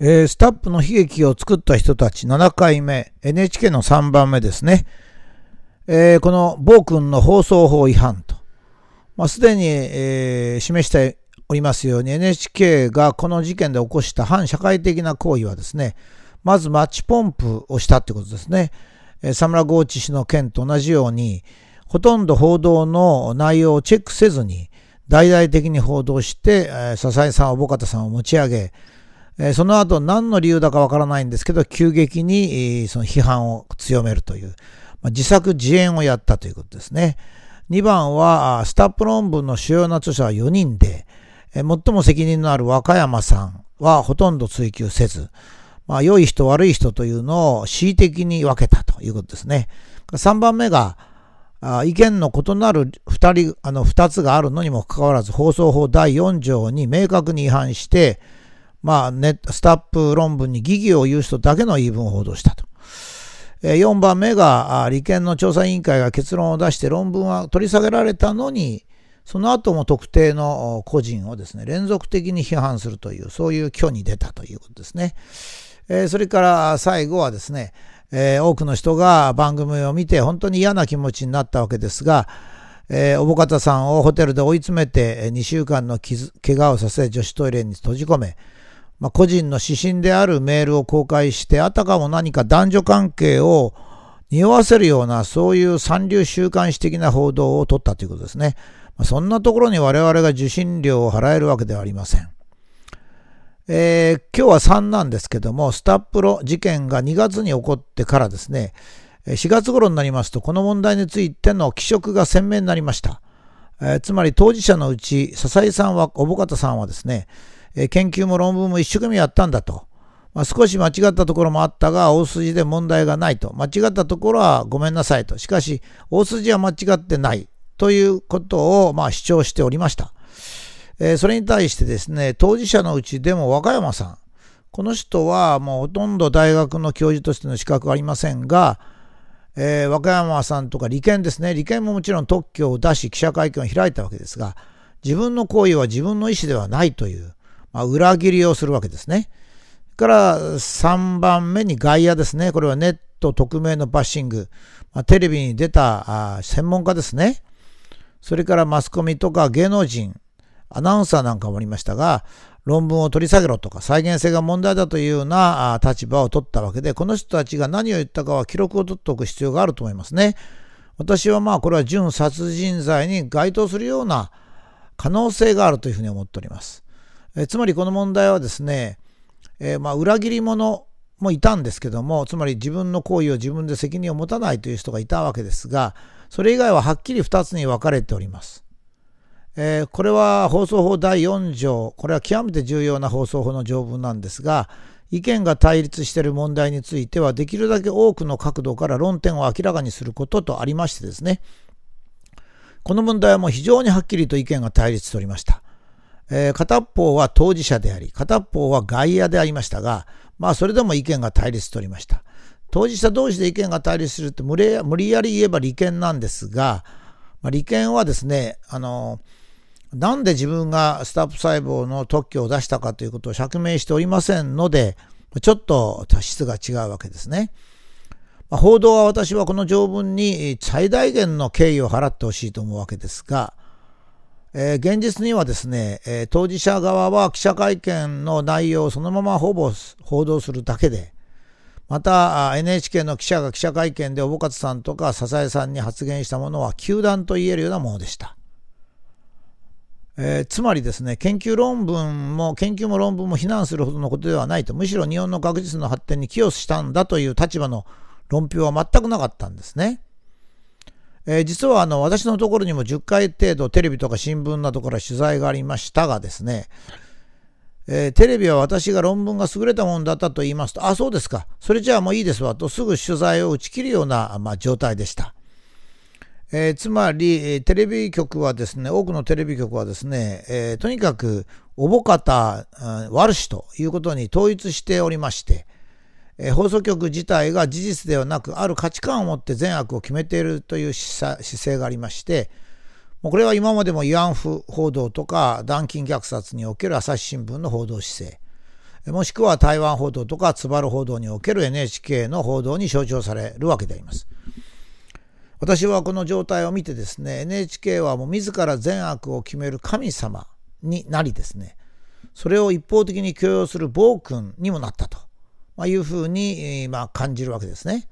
えー、スタップの悲劇を作った人たち7回目、NHK の3番目ですね。えー、この暴君の放送法違反と、まあ、すでに、えー、示しておりますように NHK がこの事件で起こした反社会的な行為はですね、まずマッチポンプをしたってことですね。えー、サムラゴーチ氏の件と同じように、ほとんど報道の内容をチェックせずに、大々的に報道して、えー、笹井さん、小保方さんを持ち上げ、その後何の理由だかわからないんですけど、急激に、その批判を強めるという、ま、自作自演をやったということですね。2番は、スタップ論文の主要な著者は4人で、最も責任のある和歌山さんはほとんど追及せず、まあ、良い人悪い人というのを恣意的に分けたということですね。3番目が、意見の異なる二人、あの、二つがあるのにもかかわらず、放送法第4条に明確に違反して、まあ、ネスタップ論文に疑義を言う人だけの言い分を報道したと。4番目が、立憲の調査委員会が結論を出して論文は取り下げられたのに、その後も特定の個人をですね、連続的に批判するという、そういう挙に出たということですね。それから最後はですね、多くの人が番組を見て本当に嫌な気持ちになったわけですが、えー、おぼかたさんをホテルで追い詰めて2週間の怪我をさせ女子トイレに閉じ込め、まあ、個人の指針であるメールを公開してあたかも何か男女関係を匂わせるようなそういう三流週刊誌的な報道を取ったということですね。まあ、そんなところに我々が受信料を払えるわけではありません。えー、今日は3なんですけども、スタップロ事件が2月に起こってからですね、4月頃になりますと、この問題についての気色が鮮明になりました。えー、つまり当事者のうち、笹井さんは、小保方さんはですね、え研究も論文も一生懸命やったんだと。まあ、少し間違ったところもあったが、大筋で問題がないと。間違ったところはごめんなさいと。しかし、大筋は間違ってないということを、まあ、主張しておりました。え、それに対してですね、当事者のうちでも和歌山さん、この人はもうほとんど大学の教授としての資格はありませんが、えー、和歌山さんとか利権ですね、利権ももちろん特許を出し記者会見を開いたわけですが、自分の行為は自分の意思ではないという、まあ、裏切りをするわけですね。から3番目に外野ですね。これはネット匿名のバッシング。まあ、テレビに出た専門家ですね。それからマスコミとか芸能人、アナウンサーなんかもありましたが、論文を取り下げろとか再現性が問題だというような立場を取ったわけで、この人たちが何を言ったかは記録を取っておく必要があると思いますね。私はまあこれは準殺人罪に該当するような可能性があるというふうに思っております。えつまりこの問題はですね、えー、まあ裏切り者もいたんですけども、つまり自分の行為を自分で責任を持たないという人がいたわけですが、それ以外ははっきり2つに分かれております。えー、これは放送法第4条、これは極めて重要な放送法の条文なんですが、意見が対立している問題については、できるだけ多くの角度から論点を明らかにすることとありましてですね、この問題はもう非常にはっきりと意見が対立しておりました。えー、片方は当事者であり、片方は外野でありましたが、まあそれでも意見が対立しておりました。当事者同士で意見が対立するって無理やり言えば利権なんですが、まあ、利権はですね、あのなんで自分がスタップ細胞の特許を出したかということを釈明しておりませんので、ちょっと質が違うわけですね。報道は私はこの条文に最大限の敬意を払ってほしいと思うわけですが、えー、現実にはですね、えー、当事者側は記者会見の内容をそのままほぼ報道するだけで、また NHK の記者が記者会見で小保勝さんとか笹江さんに発言したものは球団と言えるようなものでした。えー、つまりですね、研究論文も、研究も論文も非難するほどのことではないと、むしろ日本の学術の発展に寄与したんだという立場の論評は全くなかったんですね。えー、実はあの私のところにも10回程度テレビとか新聞などから取材がありましたがですね、えー、テレビは私が論文が優れたものだったと言いますと、あ、そうですか、それじゃあもういいですわとすぐ取材を打ち切るような、まあ、状態でした。えー、つまり、テレビ局はですね、多くのテレビ局はですね、えー、とにかく、おぼかた、悪しということに統一しておりまして、えー、放送局自体が事実ではなく、ある価値観を持って善悪を決めているという姿勢がありまして、もうこれは今までも慰安婦報道とか、断金虐殺における朝日新聞の報道姿勢、もしくは台湾報道とか津軽報道における NHK の報道に象徴されるわけであります。私はこの状態を見てですね NHK はもう自ら善悪を決める神様になりですねそれを一方的に許容する暴君にもなったと、まあ、いうふうに、まあ、感じるわけですね。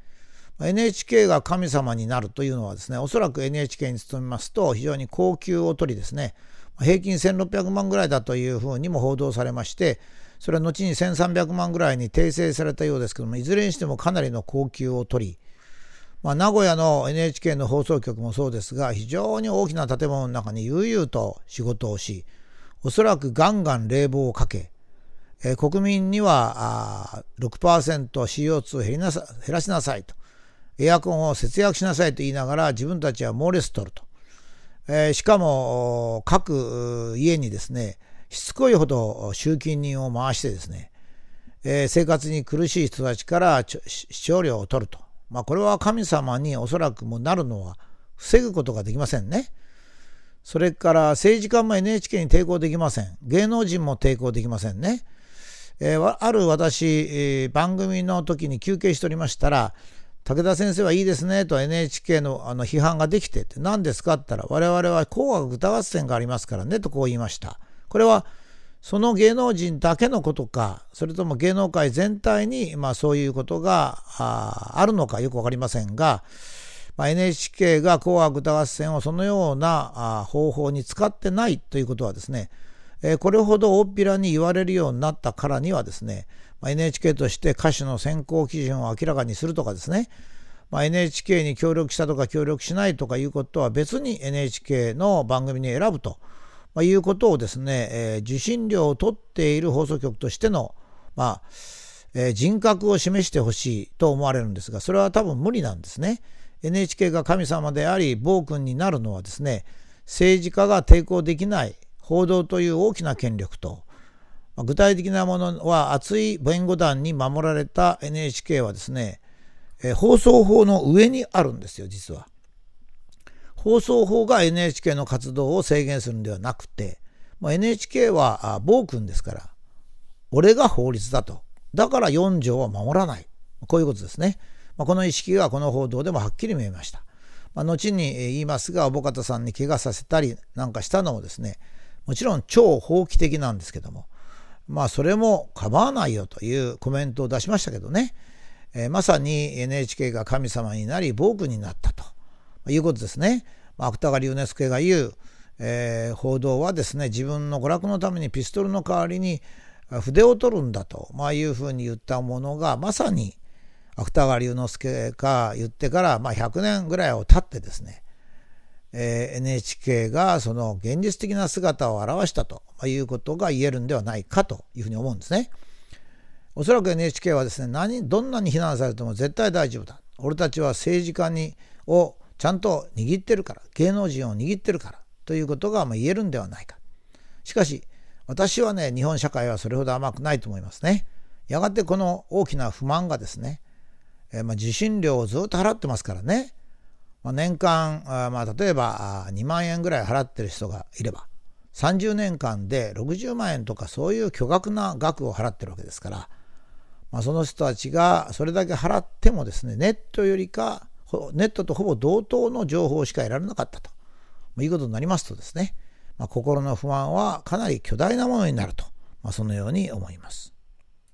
NHK が神様になるというのはですねおそらく NHK に勤めますと非常に高級を取りですね平均1600万ぐらいだというふうにも報道されましてそれは後に1300万ぐらいに訂正されたようですけどもいずれにしてもかなりの高級を取りまあ、名古屋の NHK の放送局もそうですが非常に大きな建物の中に悠々と仕事をしおそらくガンガン冷房をかけ、えー、国民には 6%CO2 減りなさ減らしなさいとエアコンを節約しなさいと言いながら自分たちは猛烈取ると、えー、しかも各家にですねしつこいほど集金人を回してですね、えー、生活に苦しい人たちから視聴料を取るとまあ、これは神様におそらくもなるのは防ぐことができませんね。それから政治家も NHK に抵抗できません。芸能人も抵抗できませんね。えー、ある私、えー、番組の時に休憩しておりましたら、武田先生はいいですねと NHK のあの批判ができてって何ですかって言ったら我々は紅白歌合戦がありますからねとこう言いました。これはその芸能人だけのことか、それとも芸能界全体に、まあ、そういうことがあるのかよくわかりませんが、まあ、NHK が紅白歌合戦をそのような方法に使ってないということはですね、え、これほど大っぴらに言われるようになったからにはですね、ま、NHK として歌手の選考基準を明らかにするとかですね、ま、NHK に協力したとか協力しないとかいうことは別に NHK の番組に選ぶと。ま、いうことをですね、え、受信料を取っている放送局としての、まあえ、人格を示してほしいと思われるんですが、それは多分無理なんですね。NHK が神様であり、暴君になるのはですね、政治家が抵抗できない報道という大きな権力と、具体的なものは厚い弁護団に守られた NHK はですね、放送法の上にあるんですよ、実は。放送法が NHK の活動を制限するんではなくて、NHK は暴君ですから、俺が法律だと。だから4条は守らない。こういうことですね。この意識がこの報道でもはっきり見えました。後に言いますが、小方さんに怪我させたりなんかしたのもですね、もちろん超法規的なんですけども、まあそれも構わないよというコメントを出しましたけどね、えー、まさに NHK が神様になり暴君になったと。いうことですね。芥川龍之介が言う、えー、報道はですね自分の娯楽のためにピストルの代わりに筆を取るんだと、まあ、いうふうに言ったものがまさに芥川龍之介が言ってから、まあ、100年ぐらいを経ってですね、えー、NHK がその現実的な姿を表したということが言えるんではないかというふうに思うんですね。おそらく NHK はですね何どんなに非難されても絶対大丈夫だ。俺たちは政治家にをちゃんと握ってるから芸能人を握ってるからということがま言えるんではないか。しかし私はね日本社会はそれほど甘くないと思いますね。やがてこの大きな不満がですね、えー、ま受信料をずっと払ってますからね、まあ、年間、まあ、例えば2万円ぐらい払ってる人がいれば30年間で60万円とかそういう巨額な額を払ってるわけですから、まあ、その人たちがそれだけ払ってもですねネットよりかネットとほぼ同等の情報しか得られなかったということになりますとですね、まあ、心の不安はかなり巨大なものになると、まあ、そのように思います。